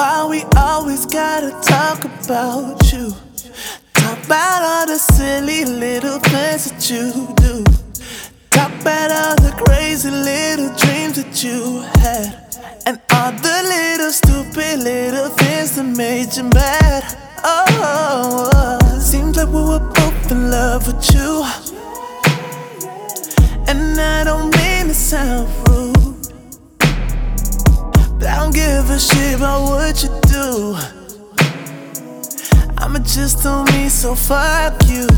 Why we always gotta talk about you? Talk about all the silly little things that you do. Talk about all the crazy little dreams that you had. And all the little stupid little things that made you mad. Oh, seems like we were both in love with you. Shit about what you do. I'ma just do me, so fuck you.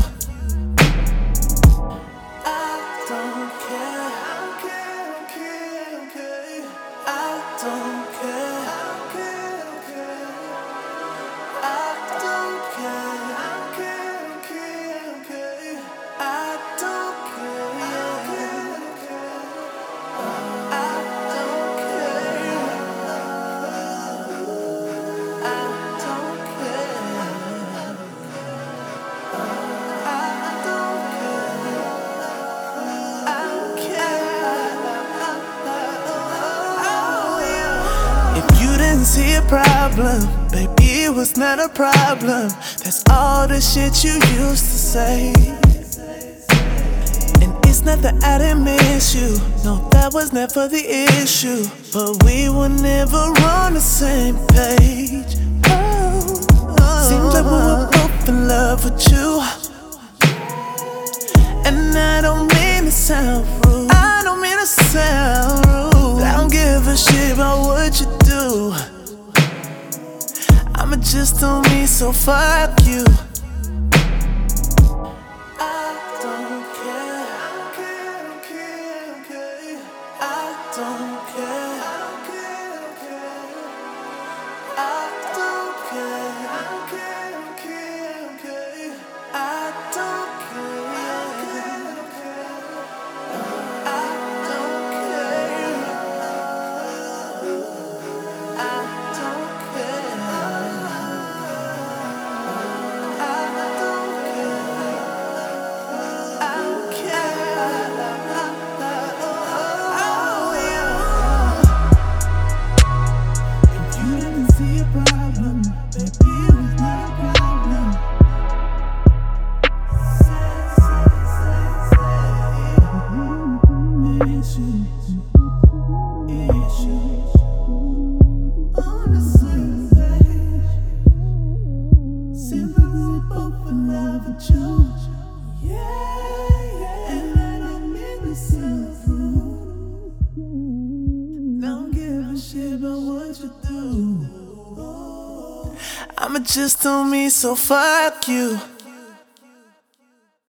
If you didn't see a problem, baby, it was not a problem. That's all the shit you used to say. And it's not that I didn't miss you, no, that was never the issue. But we were never on the same page. Oh, oh. seems like we were both in love with you. And I don't mean to sound rude. I don't mean to sound rude. I don't give a shit about what you do. I'ma just do me, so fuck you. I don't care. I don't care. I'ma just do me, so fuck you.